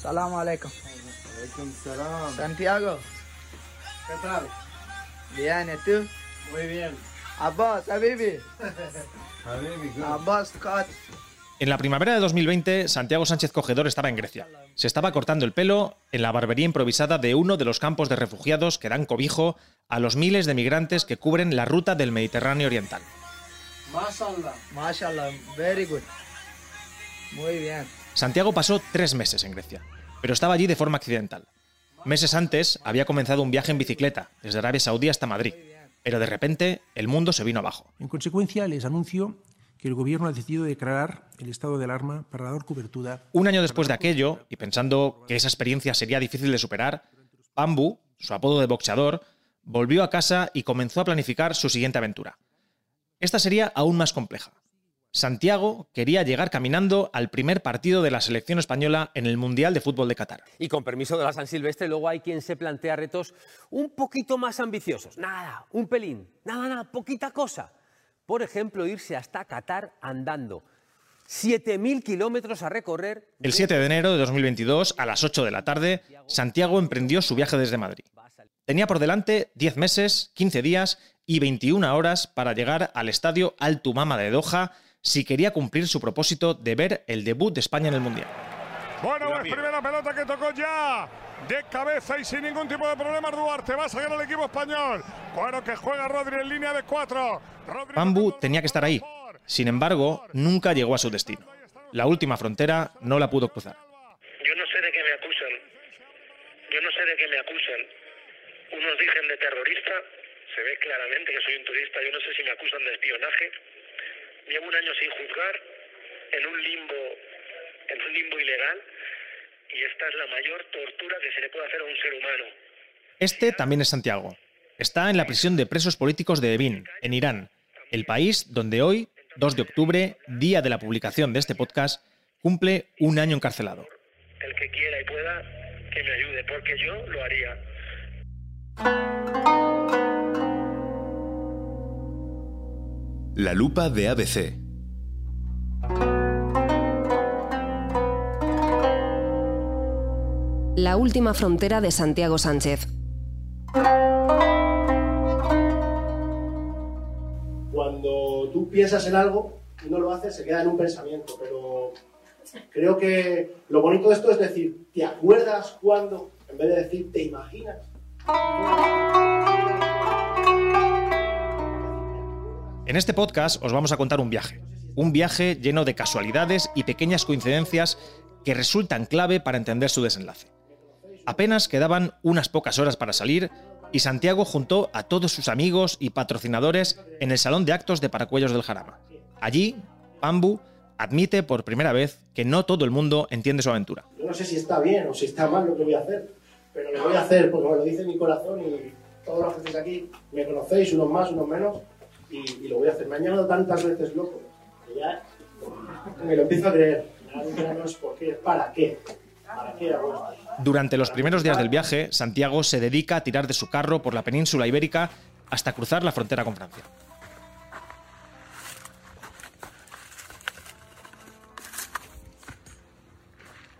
Salam alaikum. Santiago. ¿Qué tal? Bien, ¿y tú? Muy bien. Abbas, Habibi. Abbas, Kat. En la primavera de 2020, Santiago Sánchez Cogedor estaba en Grecia. Se estaba cortando el pelo en la barbería improvisada de uno de los campos de refugiados que dan cobijo a los miles de migrantes que cubren la ruta del Mediterráneo Oriental. Mashallah. Mashallah, very good. Muy bien. Santiago pasó tres meses en Grecia, pero estaba allí de forma accidental. Meses antes había comenzado un viaje en bicicleta, desde Arabia Saudí hasta Madrid, pero de repente el mundo se vino abajo. En consecuencia, les anuncio que el Gobierno ha decidido declarar el estado de alarma para dar cobertura. Un año después de aquello, y pensando que esa experiencia sería difícil de superar, Pambu, su apodo de boxeador, volvió a casa y comenzó a planificar su siguiente aventura. Esta sería aún más compleja. Santiago quería llegar caminando al primer partido de la selección española en el Mundial de Fútbol de Qatar. Y con permiso de la San Silvestre, luego hay quien se plantea retos un poquito más ambiciosos. Nada, un pelín, nada, nada, poquita cosa. Por ejemplo, irse hasta Qatar andando. 7.000 kilómetros a recorrer. El 7 de enero de 2022, a las 8 de la tarde, Santiago emprendió su viaje desde Madrid. Tenía por delante 10 meses, 15 días y 21 horas para llegar al estadio Al Tumama de Doha si quería cumplir su propósito de ver el debut de España en el Mundial. Bueno, es primera pelota que tocó ya de cabeza y sin ningún tipo de problemas Duarte. Va a sacar el equipo español. Bueno, que juega Rodri en línea de cuatro. Rodri Pambu tenía que estar ahí. Sin embargo, nunca llegó a su destino. La última frontera no la pudo cruzar. Yo no sé de qué me acusan. Yo no sé de qué me acusan. Unos dicen de terrorista. Se ve claramente que soy un turista. Yo no sé si me acusan de espionaje. Llevo un año sin juzgar, en un limbo, en un limbo ilegal, y esta es la mayor tortura que se le puede hacer a un ser humano. Este también es Santiago. Está en la prisión de presos políticos de Evin, en Irán, el país donde hoy, 2 de octubre, día de la publicación de este podcast, cumple un año encarcelado. El que quiera y pueda, que me ayude, porque yo lo haría. La lupa de ABC. La última frontera de Santiago Sánchez. Cuando tú piensas en algo y no lo haces, se queda en un pensamiento. Pero creo que lo bonito de esto es decir, ¿te acuerdas cuando? En vez de decir, ¿te imaginas? En este podcast os vamos a contar un viaje. Un viaje lleno de casualidades y pequeñas coincidencias que resultan clave para entender su desenlace. Apenas quedaban unas pocas horas para salir y Santiago juntó a todos sus amigos y patrocinadores en el salón de actos de Paracuellos del Jarama. Allí, Pambu admite por primera vez que no todo el mundo entiende su aventura. Yo no sé si está bien o si está mal lo que voy a hacer, pero lo voy a hacer porque me lo dice mi corazón y todos los que estáis aquí me conocéis, unos más, unos menos, y, lo voy a hacer. Me han llamado tantas veces loco que ya me lo empiezo a creer. Ya, no es por qué, para qué. Durante los primeros días del viaje, Santiago se dedica a tirar de su carro por la península ibérica hasta cruzar la frontera con Francia.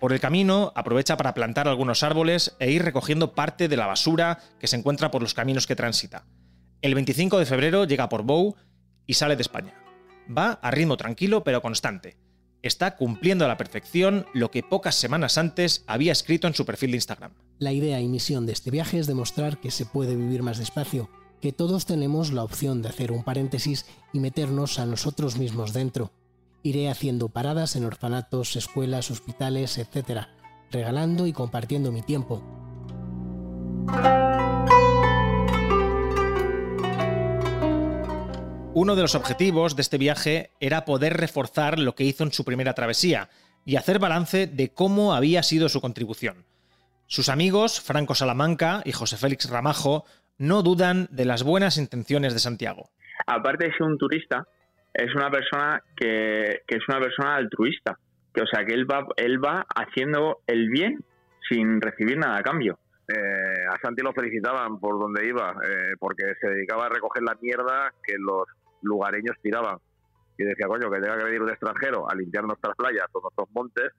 Por el camino aprovecha para plantar algunos árboles e ir recogiendo parte de la basura que se encuentra por los caminos que transita. El 25 de febrero llega por Bou y sale de España. Va a ritmo tranquilo pero constante. Está cumpliendo a la perfección lo que pocas semanas antes había escrito en su perfil de Instagram. La idea y misión de este viaje es demostrar que se puede vivir más despacio, que todos tenemos la opción de hacer un paréntesis y meternos a nosotros mismos dentro. Iré haciendo paradas en orfanatos, escuelas, hospitales, etc., regalando y compartiendo mi tiempo. Uno de los objetivos de este viaje era poder reforzar lo que hizo en su primera travesía y hacer balance de cómo había sido su contribución. Sus amigos, Franco Salamanca y José Félix Ramajo, no dudan de las buenas intenciones de Santiago. aparte de ser un turista, es una persona que, que es una persona altruista. Que, o sea, que él va, él va haciendo el bien sin recibir nada a cambio. Eh, a Santi lo felicitaban por donde iba, eh, porque se dedicaba a recoger la mierda que los lugareños tiraban. Y decía, coño, que tenga que venir un extranjero a limpiar nuestras playas o nuestros montes,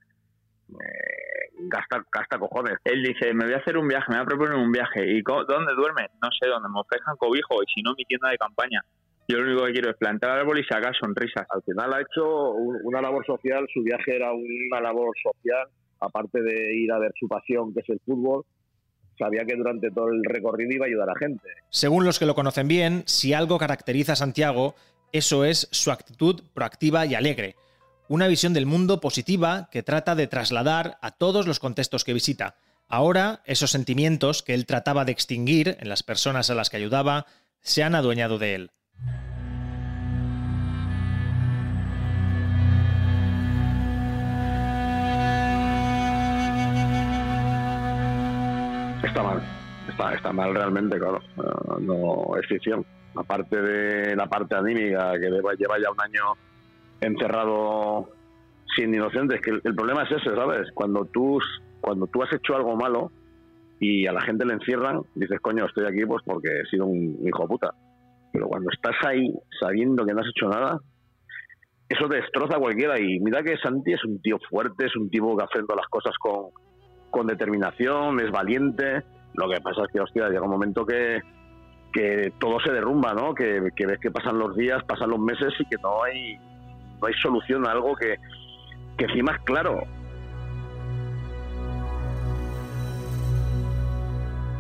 eh, gasta, gasta cojones. Él dice, me voy a hacer un viaje, me voy a proponer un viaje. ¿Y dónde duerme? No sé, dónde me ofrezcan cobijo y si no, mi tienda de campaña. Yo lo único que quiero es plantar árbol y sacar sonrisas. Al final ha hecho una labor social, su viaje era una labor social, aparte de ir a ver su pasión, que es el fútbol, sabía que durante todo el recorrido iba a ayudar a gente. Según los que lo conocen bien, si algo caracteriza a Santiago, eso es su actitud proactiva y alegre. Una visión del mundo positiva que trata de trasladar a todos los contextos que visita. Ahora, esos sentimientos que él trataba de extinguir en las personas a las que ayudaba se han adueñado de él. Está mal, está, está mal realmente, claro. Uh, no es ficción. Aparte de la parte anímica que lleva, ya un año encerrado sin inocentes, que el, problema es ese, ¿sabes? Cuando tú, cuando tú has hecho algo malo y a la gente le encierran, dices, coño, estoy aquí pues porque he sido un hijo de puta. Pero cuando estás ahí sabiendo que no has hecho nada, eso destroza a cualquiera. Y mira que Santi es un tío fuerte, es un tipo que todas las cosas con, con determinación, es valiente. Lo que pasa es que, hostia, llega un momento que, que todo se derrumba, ¿no? Que, ves que pasan los días, pasan los meses y que no hay, no hay solución a algo que, que encima es claro.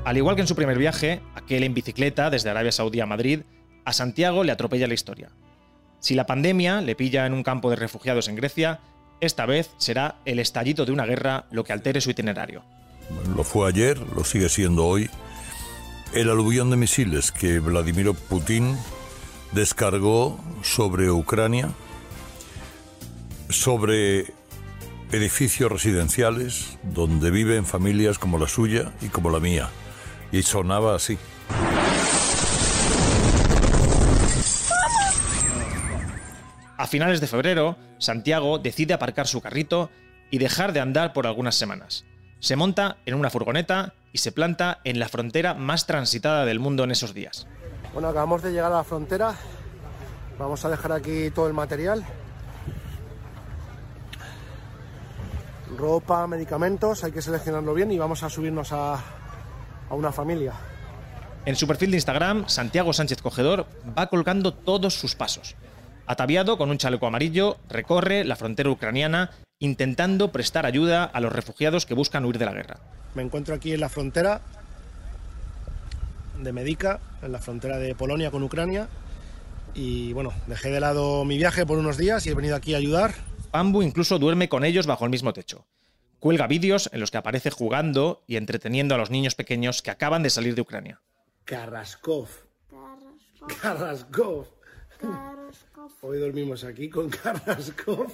Al igual que en su primer viaje, aquel en bicicleta desde Arabia Saudí a Madrid, a Santiago le atropella la historia. Si la pandemia le pilla en un campo de refugiados en Grecia, esta vez será el estallido de una guerra lo que altere su itinerario. Lo fue ayer, lo sigue siendo hoy. El aluvión de misiles que Vladimir Putin descargó sobre Ucrania, sobre edificios residenciales donde viven familias como la suya y como la mía. Y sonaba así. A finales de febrero, Santiago decide aparcar su carrito y dejar de andar por algunas semanas. Se monta en una furgoneta y se planta en la frontera más transitada del mundo en esos días. Bueno, acabamos de llegar a la frontera. Vamos a dejar aquí todo el material. Ropa, medicamentos, hay que seleccionarlo bien y vamos a subirnos a, a una familia. En su perfil de Instagram, Santiago Sánchez Cogedor va colgando todos sus pasos. Ataviado con un chaleco amarillo, recorre la frontera ucraniana intentando prestar ayuda a los refugiados que buscan huir de la guerra. Me encuentro aquí en la frontera de Medica, en la frontera de Polonia con Ucrania. Y bueno, dejé de lado mi viaje por unos días y he venido aquí a ayudar. Pambu incluso duerme con ellos bajo el mismo techo. Cuelga vídeos en los que aparece jugando y entreteniendo a los niños pequeños que acaban de salir de Ucrania. Carraskov. Hoy dormimos aquí con. Carraskov.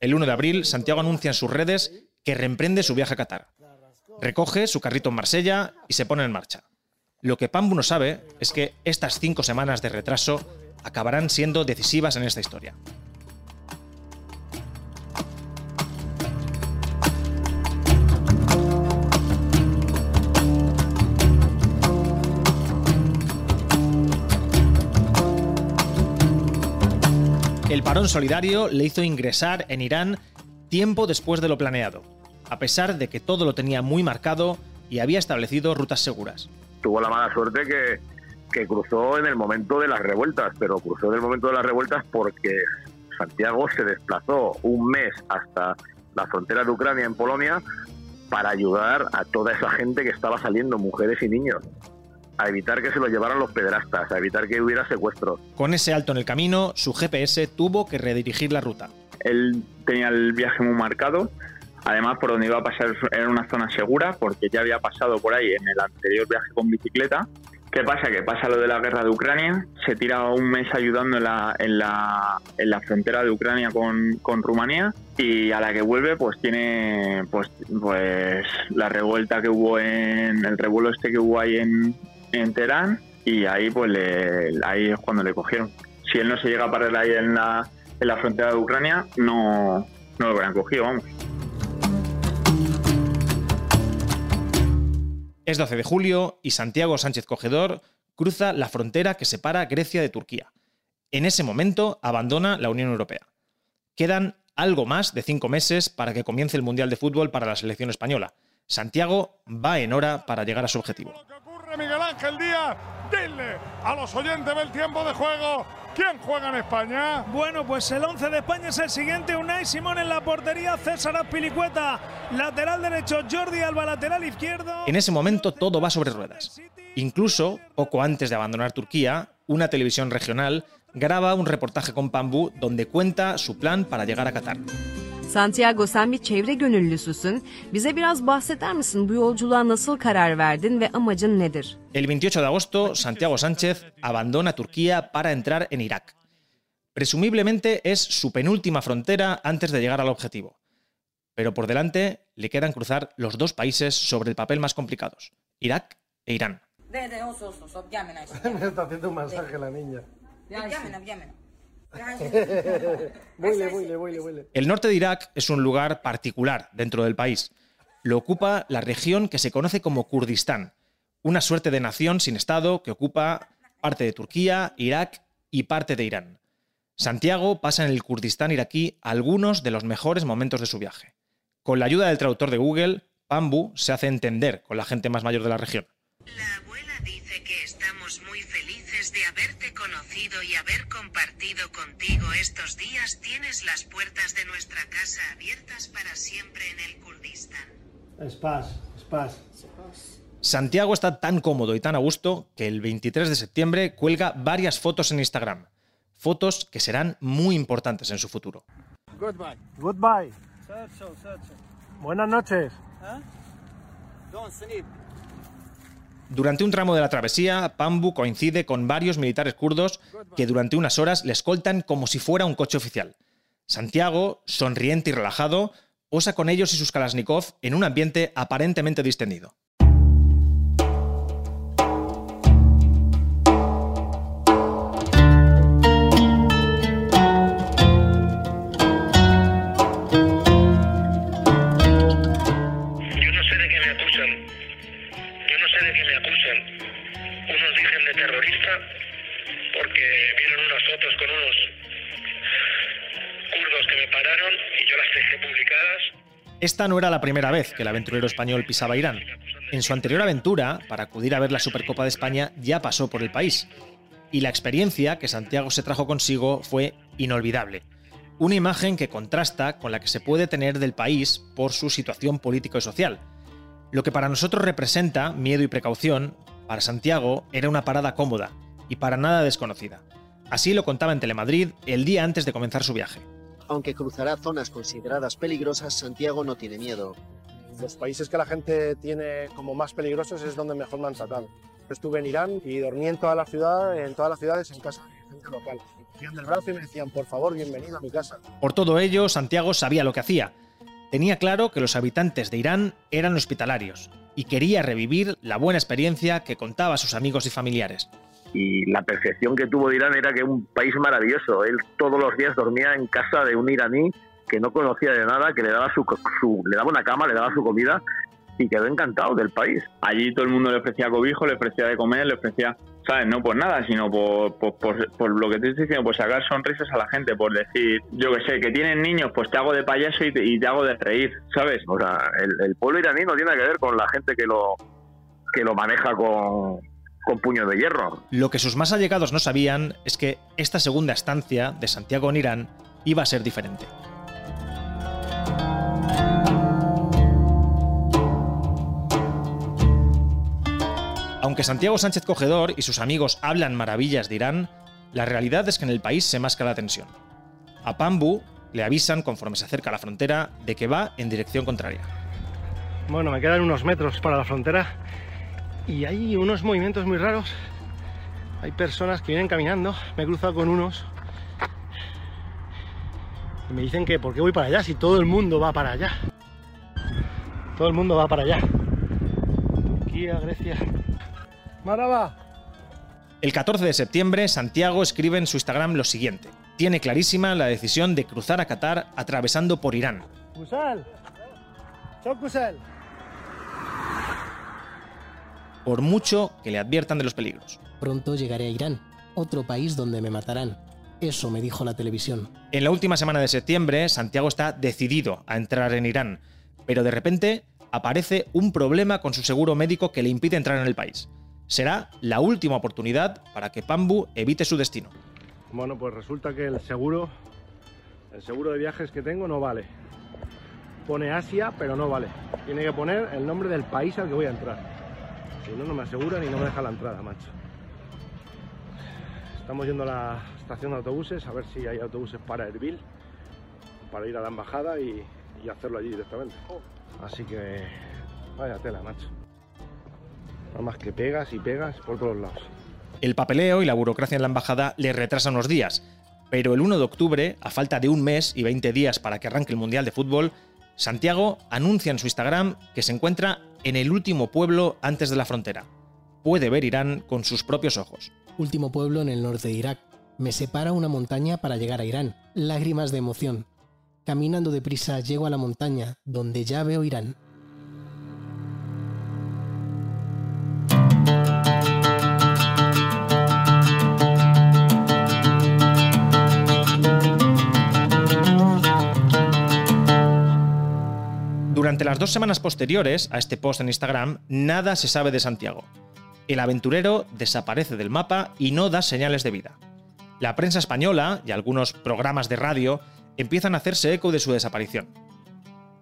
El 1 de abril, Santiago anuncia en sus redes que reemprende su viaje a Qatar. Recoge su carrito en Marsella y se pone en marcha. Lo que Pambu no sabe es que estas cinco semanas de retraso acabarán siendo decisivas en esta historia. El parón solidario le hizo ingresar en Irán tiempo después de lo planeado, a pesar de que todo lo tenía muy marcado y había establecido rutas seguras. Tuvo la mala suerte que, cruzó en el momento de las revueltas, pero cruzó en el momento de las revueltas porque Santiago se desplazó un mes hasta la frontera de Ucrania en Polonia para ayudar a toda esa gente que estaba saliendo, mujeres y niños a evitar que se lo llevaran los pedrastas, a evitar que hubiera secuestros. Con ese alto en el camino, su GPS tuvo que redirigir la ruta. Él tenía el viaje muy marcado, además por donde iba a pasar era una zona segura, porque ya había pasado por ahí en el anterior viaje con bicicleta. ¿Qué pasa? Que pasa lo de la guerra de Ucrania, se tira un mes ayudando en la, en la, en la frontera de Ucrania con, con Rumanía y a la que vuelve pues tiene pues, pues la revuelta que hubo en el revuelo este que hubo ahí en, en Teherán y ahí pues ahí es cuando le cogieron. Si él no se llega a parar ahí en la, en la frontera de Ucrania, no, no lo hubieran cogido, vamos. Es 12 de julio y Santiago Sánchez Cogedor cruza la frontera que separa Grecia de Turquía. En ese momento abandona la Unión Europea. Quedan algo más de cinco meses para que comience el Mundial de Fútbol para la selección española. Santiago va en hora para llegar a su objetivo. Miguel Ángel Díaz, dile a los oyentes del tiempo de juego ¿Quién juega en España? Bueno, pues el 11 de España es el siguiente. Unai Simón en la portería, César Azpilicueta, lateral derecho, Jordi Alba, lateral izquierdo. En ese momento todo va sobre ruedas. Incluso, poco antes de abandonar Turquía, una televisión regional graba un reportaje con Pambu donde cuenta su plan para llegar a Qatar. Santiago sen bir çevre gönüllüsüsün. Bize biraz bahseder misin bu yolculuğa nasıl karar verdin ve amacın nedir? El 28 de agosto, Santiago Sánchez abandona Turquía para entrar en Irak. Presumiblemente es su penúltima frontera antes de llegar al objetivo. Pero por delante le quedan cruzar los dos países sobre el papel más complicados, Irak e Irán. Me está haciendo un masaje la niña. El norte de Irak es un lugar particular dentro del país. Lo ocupa la región que se conoce como Kurdistán, una suerte de nación sin Estado que ocupa parte de Turquía, Irak y parte de Irán. Santiago pasa en el Kurdistán iraquí algunos de los mejores momentos de su viaje. Con la ayuda del traductor de Google, Pambu se hace entender con la gente más mayor de la región. La abuela dice que felices de haberte conocido y haber compartido contigo estos días. Tienes las puertas de nuestra casa abiertas para siempre en el Kurdistán. Es paz, es paz. Santiago está tan cómodo y tan a gusto que el 23 de septiembre cuelga varias fotos en Instagram. Fotos que serán muy importantes en su futuro. Goodbye. Goodbye. Buenas noches. Durante un tramo de la travesía, Pambu coincide con varios militares kurdos que durante unas horas le escoltan como si fuera un coche oficial. Santiago, sonriente y relajado, posa con ellos y sus Kalashnikov en un ambiente aparentemente distendido. Yo no sé de qué me acusan. Esta no era la primera vez que el aventurero español pisaba Irán. En su anterior aventura, para acudir a ver la Supercopa de España, ya pasó por el país. Y la experiencia que Santiago se trajo consigo fue inolvidable. Una imagen que contrasta con la que se puede tener del país por su situación política y social. Lo que para nosotros representa miedo y precaución, para Santiago era una parada cómoda y para nada desconocida. Así lo contaba en Telemadrid el día antes de comenzar su viaje. Aunque cruzará zonas consideradas peligrosas, Santiago no tiene miedo. Los países que la gente tiene como más peligrosos es donde mejor me han tratado. Estuve en Irán y dormí en toda la ciudad, en todas las ciudades en casa de gente local. Me cogían del brazo y me decían, por favor, bienvenido a mi casa. Por todo ello, Santiago sabía lo que hacía. Tenía claro que los habitantes de Irán eran hospitalarios y quería revivir la buena experiencia que contaba a sus amigos y familiares. y la percepción que tuvo de Irán era que un país maravilloso. Él todos los días dormía en casa de un iraní que no conocía de nada, que le daba su, su- le daba una cama, le daba su comida y quedó encantado del país. Allí todo el mundo le ofrecía cobijo, le ofrecía de comer, le ofrecía, ¿sabes? No por nada, sino por, por, por- por lo que te estoy diciendo, por sacar sonrisas a la gente, por decir, yo que sé, que tienen niños, pues te hago de payaso y te, y te hago de reír, ¿sabes? O sea, el, el pueblo iraní no tiene que ver con la gente que lo que lo maneja con, con puño de hierro. Lo que sus más allegados no sabían es que esta segunda estancia de Santiago en Irán iba a ser diferente. Aunque Santiago Sánchez Cogedor y sus amigos hablan maravillas de Irán, la realidad es que en el país se masca la tensión. A Pambu le avisan conforme se acerca a la frontera de que va en dirección contraria. Bueno, me quedan unos metros para la frontera y hay unos movimientos muy raros. Hay personas que vienen caminando, me he cruzado con unos y me dicen que por qué voy para allá si todo el mundo va para allá. Todo el mundo va para allá. Turquía, Grecia. Maraba. El 14 de septiembre, Santiago escribe en su Instagram lo siguiente. Tiene clarísima la decisión de cruzar a Qatar atravesando por Irán. Por mucho que le adviertan de los peligros. Pronto llegaré a Irán, otro país donde me matarán. Eso me dijo la televisión. En la última semana de septiembre, Santiago está decidido a entrar en Irán, pero de repente aparece un problema con su seguro médico que le impide entrar en el país. Será la última oportunidad para que Pambu evite su destino. Bueno, pues resulta que el seguro, el seguro de viajes que tengo no vale. Pone Asia, pero no vale. Tiene que poner el nombre del país al que voy a entrar. Si no, no me aseguran y no me deja la entrada, macho. Estamos yendo a la estación de autobuses a ver si hay autobuses para Erbil, para ir a la embajada y, y hacerlo allí directamente. Así que vaya tela, macho. Nada más que pegas y pegas por todos lados. El papeleo y la burocracia en la embajada le retrasan unos días, pero el 1 de octubre, a falta de un mes y 20 días para que arranque el Mundial de Fútbol, Santiago anuncia en su Instagram que se encuentra en el último pueblo antes de la frontera. Puede ver Irán con sus propios ojos. Último pueblo en el norte de Irak. Me separa una montaña para llegar a Irán. Lágrimas de emoción. Caminando deprisa llego a la montaña, donde ya veo Irán. Las dos semanas posteriores a este post en Instagram, nada se sabe de Santiago. El aventurero desaparece del mapa y no da señales de vida. La prensa española y algunos programas de radio empiezan a hacerse eco de su desaparición.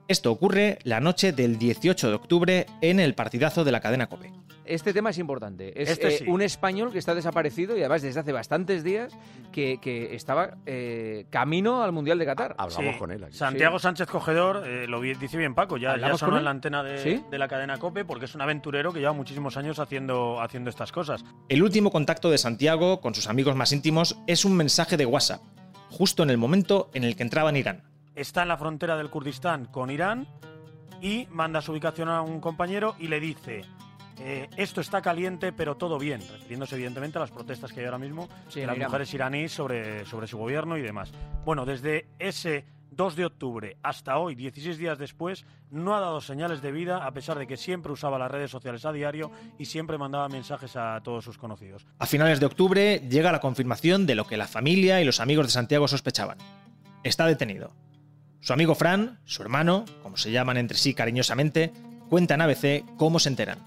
Esto ocurre la noche del 18 de octubre en el partidazo de la cadena COPE. Este tema es importante. Es Este eh, sí. un español que está desaparecido y además desde hace bastantes días que, que estaba eh, camino al Mundial de Qatar. Sí. Santiago Sánchez Cogedor, eh, lo vi- dice bien Paco, ya, ya ¿Hablamos sonó con en la él? antena de, ¿Sí? de la cadena COPE porque es un aventurero que lleva muchísimos años haciendo, haciendo estas cosas. El último contacto de Santiago con sus amigos más íntimos es un mensaje de WhatsApp, justo en el momento en el que entraba en Irán. Está en la frontera del Kurdistán con Irán y manda su ubicación a un compañero y le dice, eh, esto está caliente pero todo bien, refiriéndose evidentemente a las protestas que hay ahora mismo Sí, de en las Irán. mujeres iraníes sobre, sobre su gobierno y demás. Bueno, desde ese 2 de octubre hasta hoy, 16 días después, no ha dado señales de vida a pesar de que siempre usaba las redes sociales a diario y siempre mandaba mensajes a todos sus conocidos. A finales de octubre llega la confirmación de lo que la familia y los amigos de Santiago sospechaban. Está detenido. Su amigo Fran, su hermano, como se llaman entre sí cariñosamente, cuentan a ABC cómo se enteran.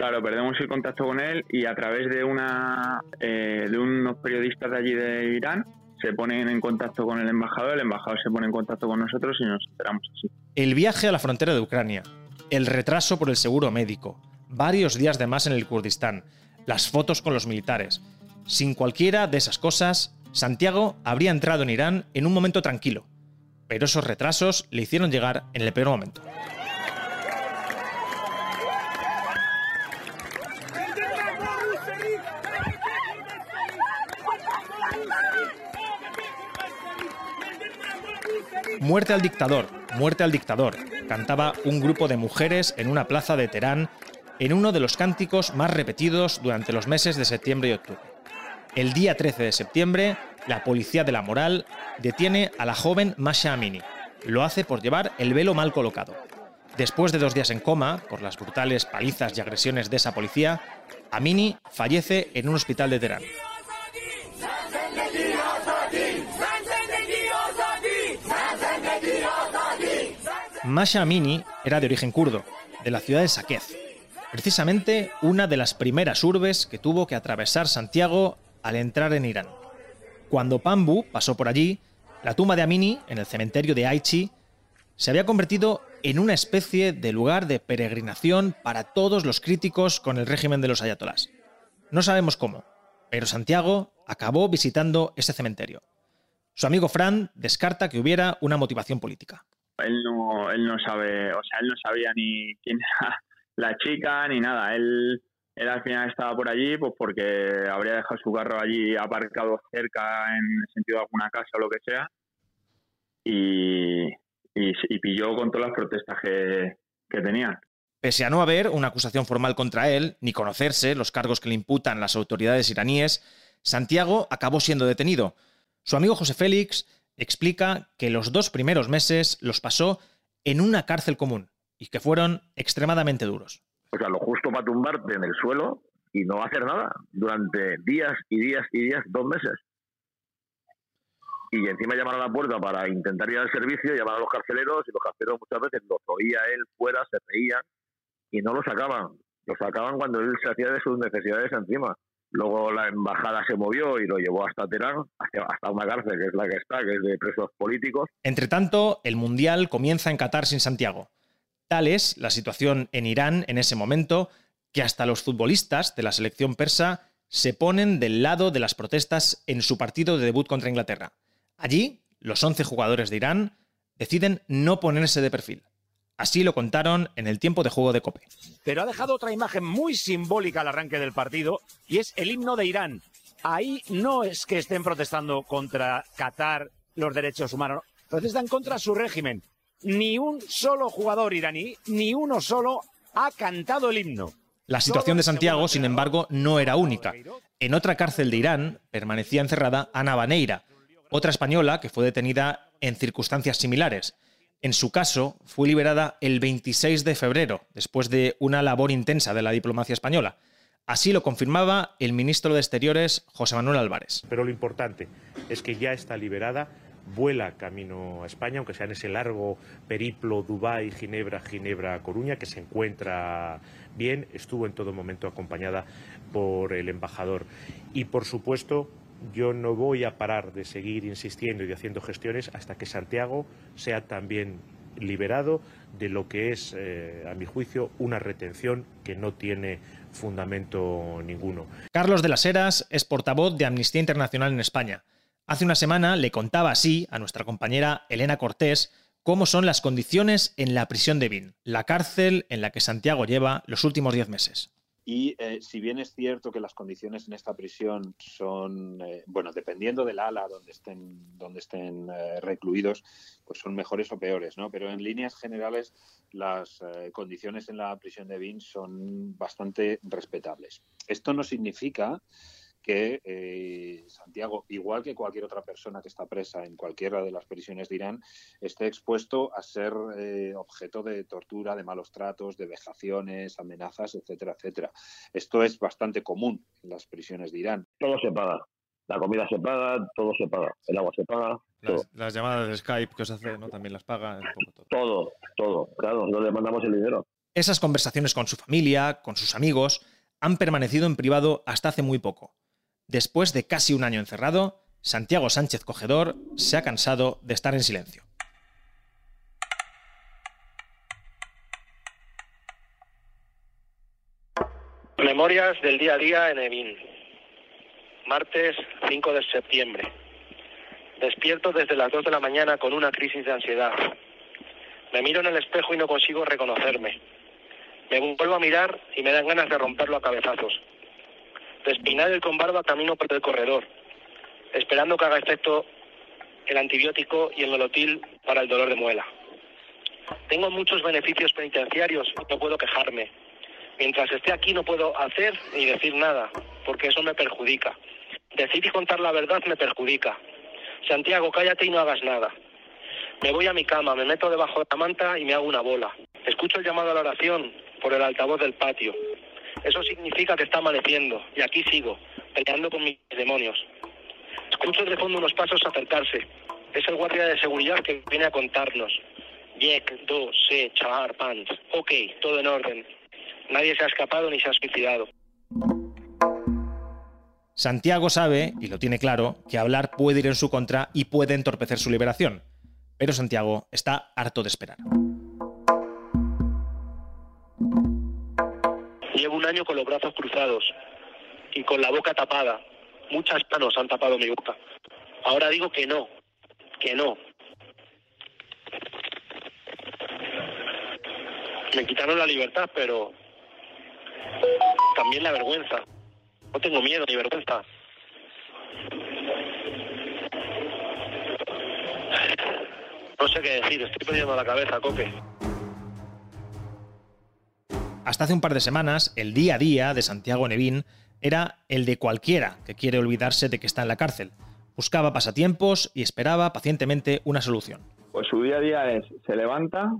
Claro, perdemos el contacto con él y a través de una eh, de unos periodistas de allí de Irán se ponen en contacto con el embajador, el embajador se pone en contacto con nosotros y nos enteramos así. El viaje a la frontera de Ucrania, el retraso por el seguro médico, varios días de más en el Kurdistán, las fotos con los militares. Sin cualquiera de esas cosas, Santiago habría entrado en Irán en un momento tranquilo, pero esos retrasos le hicieron llegar en el peor momento. Muerte al dictador, muerte al dictador, cantaba un grupo de mujeres en una plaza de Teherán en uno de los cánticos más repetidos durante los meses de septiembre y octubre. El día 13 de septiembre, la policía de la moral detiene a la joven Masha Amini. Lo hace por llevar el velo mal colocado. Después de dos días en coma por las brutales palizas y agresiones de esa policía, Amini fallece en un hospital de Teherán. Masha Amini era de origen kurdo, de la ciudad de Saqqez, precisamente una de las primeras urbes que tuvo que atravesar Santiago al entrar en Irán. Cuando Pambu pasó por allí, la tumba de Amini, en el cementerio de Aichi, se había convertido en una especie de lugar de peregrinación para todos los críticos con el régimen de los ayatolás. No sabemos cómo, pero Santiago acabó visitando ese cementerio. Su amigo Fran descarta que hubiera una motivación política. Él no, él no sabe, o sea, él no sabía ni quién era la chica ni nada. Él, él al final estaba por allí pues porque habría dejado su carro allí aparcado cerca en el sentido de alguna casa o lo que sea y, y, y pilló con todas las protestas que, que tenían. Pese a no haber una acusación formal contra él, ni conocerse los cargos que le imputan las autoridades iraníes, Santiago acabó siendo detenido. Su amigo José Félix explica que los dos primeros meses los pasó en una cárcel común y que fueron extremadamente duros. O sea, lo justo para tumbarte en el suelo y no hacer nada durante días y días y días, dos meses. y encima llamar a la puerta para intentar ir al servicio, llamar a los carceleros y los carceleros muchas veces los oía él fuera, se reían y no lo sacaban. Lo sacaban cuando él se hacía de sus necesidades encima. Luego la embajada se movió y lo llevó hasta Teherán, hasta una cárcel que es la que está, que es de presos políticos. Entre tanto, el Mundial comienza en Qatar sin Santiago. Tal es la situación en Irán en ese momento que hasta los futbolistas de la selección persa se ponen del lado de las protestas en su partido de debut contra Inglaterra. Allí, los 11 jugadores de Irán deciden no ponerse de perfil. Así lo contaron en el tiempo de juego de Cope. Pero ha dejado otra imagen muy simbólica al arranque del partido y es el himno de Irán. Ahí no es que estén protestando contra Qatar los derechos humanos, protestan contra su régimen. Ni un solo jugador iraní, ni uno solo, ha cantado el himno. La situación de Santiago, sin embargo, no era única. En otra cárcel de Irán permanecía encerrada Ana Baneira, otra española que fue detenida en circunstancias similares. En su caso, fue liberada el 26 de febrero, después de una labor intensa de la diplomacia española. Así lo confirmaba el ministro de Exteriores, José Manuel Álvarez. Pero lo importante es que ya está liberada, vuela camino a España, aunque sea en ese largo periplo Dubái, Ginebra, Ginebra, Coruña, que se encuentra bien, estuvo en todo momento acompañada por el embajador. Y por supuesto, yo no voy a parar de seguir insistiendo y haciendo gestiones hasta que Santiago sea también liberado de lo que es, eh, a mi juicio, una retención que no tiene fundamento ninguno. Carlos de las Heras es portavoz de Amnistía Internacional en España. Hace una semana le contaba así a nuestra compañera Elena Cortés cómo son las condiciones en la prisión de Vin, la cárcel en la que Santiago lleva los últimos diez meses. Y eh, si bien es cierto que las condiciones en esta prisión son, eh, bueno, dependiendo del ala donde estén, donde estén eh, recluidos, pues son mejores o peores, ¿no? Pero en líneas generales las condiciones en la prisión de Vin son bastante respetables. Esto no significa que eh, Santiago, igual que cualquier otra persona que está presa en cualquiera de las prisiones de Irán, esté expuesto a ser eh, objeto de tortura, de malos tratos, de vejaciones, amenazas, etcétera, etcétera. Esto es bastante común en las prisiones de Irán. Todo se paga. La comida se paga, todo se paga. El agua se paga. Las, llamadas de Skype que os hace, ¿no? También las paga. todo. todo, todo. Claro, no le mandamos el dinero. Esas conversaciones con su familia, con sus amigos, han permanecido en privado hasta hace muy poco. Después de casi un año encerrado, Santiago Sánchez Cogedor se ha cansado de estar en silencio. Memorias del día a día en Evin. Martes 5 de septiembre. Despierto desde las 2 de la mañana con una crisis de ansiedad. Me miro en el espejo y no consigo reconocerme. Me vuelvo a mirar y me dan ganas de romperlo a cabezazos de el con barba camino por el corredor, esperando que haga efecto el antibiótico y el nolotil para el dolor de muela. Tengo muchos beneficios penitenciarios y no puedo quejarme. Mientras esté aquí no puedo hacer ni decir nada, porque eso me perjudica. Decir y contar la verdad me perjudica. Santiago, cállate y no hagas nada. Me voy a mi cama, me meto debajo de la manta y me hago una bola. Escucho el llamado a la oración por el altavoz del patio. Eso significa que está amaneciendo y aquí sigo, peleando con mis demonios. Escucho de fondo unos pasos acercarse. Es el guardia de seguridad que viene a contarnos. Yek, do, se, char, pants. Ok, todo en orden. Nadie se ha escapado ni se ha suicidado. Santiago sabe, y lo tiene claro, que hablar puede ir en su contra y puede entorpecer su liberación. Pero Santiago está harto de esperar. Llevo un año con los brazos cruzados y con la boca tapada. Muchas manos han tapado mi boca. Ahora digo que no, que no. Me quitaron la libertad, pero también la vergüenza. No tengo miedo ni vergüenza. No sé qué decir, estoy perdiendo la cabeza, Coque. Hasta hace un par de semanas, el día a día de Santiago Nevín era el de cualquiera que quiere olvidarse de que está en la cárcel. Buscaba pasatiempos y esperaba pacientemente una solución. Pues su día a día es, se levanta,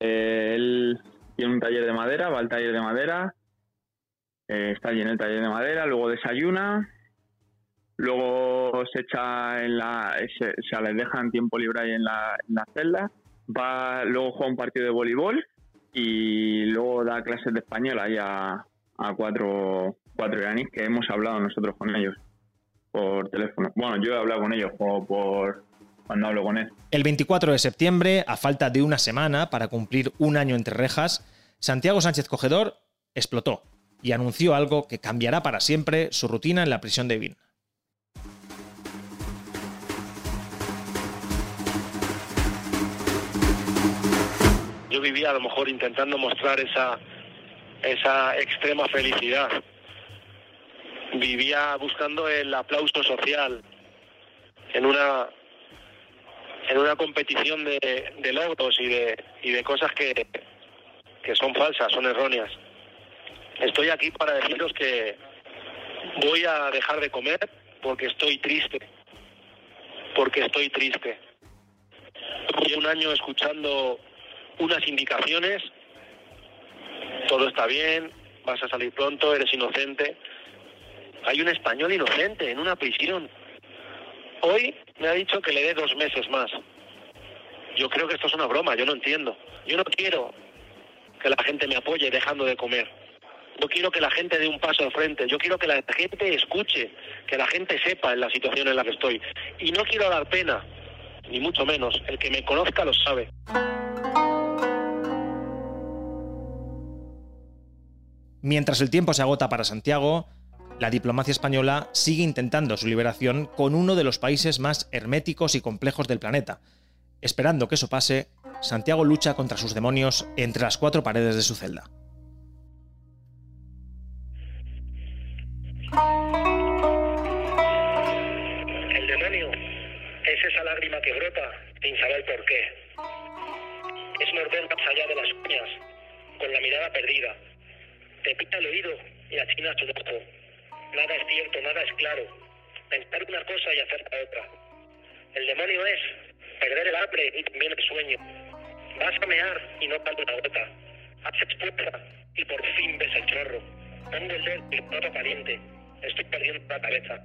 eh, él tiene un taller de madera, va al taller de madera, eh, está allí en el taller de madera, luego desayuna, luego se echa en la, se, se les dejan tiempo libre ahí en la, en la celda, va, luego juega un partido de voleibol y luego da clases de español ahí a, cuatro, cuatro iraníes que hemos hablado nosotros con ellos por teléfono. Bueno, yo he hablado con ellos o por cuando hablo con él. El 24 de septiembre, a falta de una semana para cumplir un año entre rejas, Santiago Sánchez Cogedor explotó y anunció algo que cambiará para siempre su rutina en la prisión de Evin. Yo vivía a lo mejor intentando mostrar esa, esa extrema felicidad. Vivía buscando el aplauso social en una en una competición de, de logros y de, y de cosas que, que son falsas, son erróneas. Estoy aquí para deciros que voy a dejar de comer porque estoy triste. Porque estoy triste. Llevo un año escuchando unas indicaciones. Todo está bien, vas a salir pronto, eres inocente. Hay un español inocente en una prisión. Hoy me ha dicho que le dé dos meses más. Yo creo que esto es una broma, yo no entiendo. Yo no quiero que la gente me apoye dejando de comer. Yo quiero que la gente dé un paso al frente. Yo quiero que la gente escuche, que la gente sepa en la situación en la que estoy. Y no quiero dar pena, ni mucho menos. El que me conozca lo sabe. Mientras el tiempo se agota para Santiago, la diplomacia española sigue intentando su liberación con uno de los países más herméticos y complejos del planeta. Esperando que eso pase, Santiago lucha contra sus demonios entre las cuatro paredes de su celda. El demonio es esa lágrima que brota sin saber por qué. Es morder más allá de las uñas, con la mirada perdida. Te pica el oído y achinas tu ojo. Nada es cierto, nada es claro. Pensar una cosa y hacer la otra. El demonio es perder el hambre y también el sueño. Vas a mear y no cae una gota. Haces puerta y por fin ves el chorro. Pongo el dedo y. Estoy perdiendo la cabeza.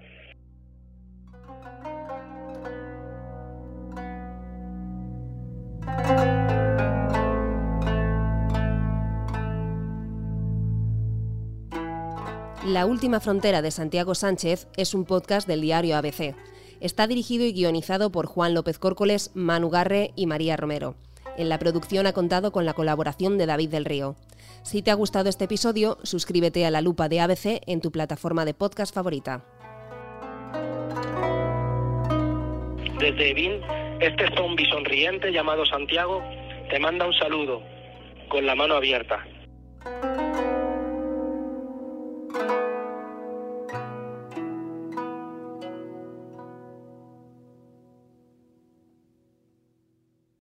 La última frontera de Santiago Sánchez es un podcast del diario ABC. Está dirigido y guionizado por Juan López Córcoles, Manu Garre y María Romero. En la producción ha contado con la colaboración de David del Río. Si te ha gustado este episodio, suscríbete a la lupa de ABC en tu plataforma de podcast favorita. Desde Evin, este zombi sonriente llamado Santiago te manda un saludo con la mano abierta.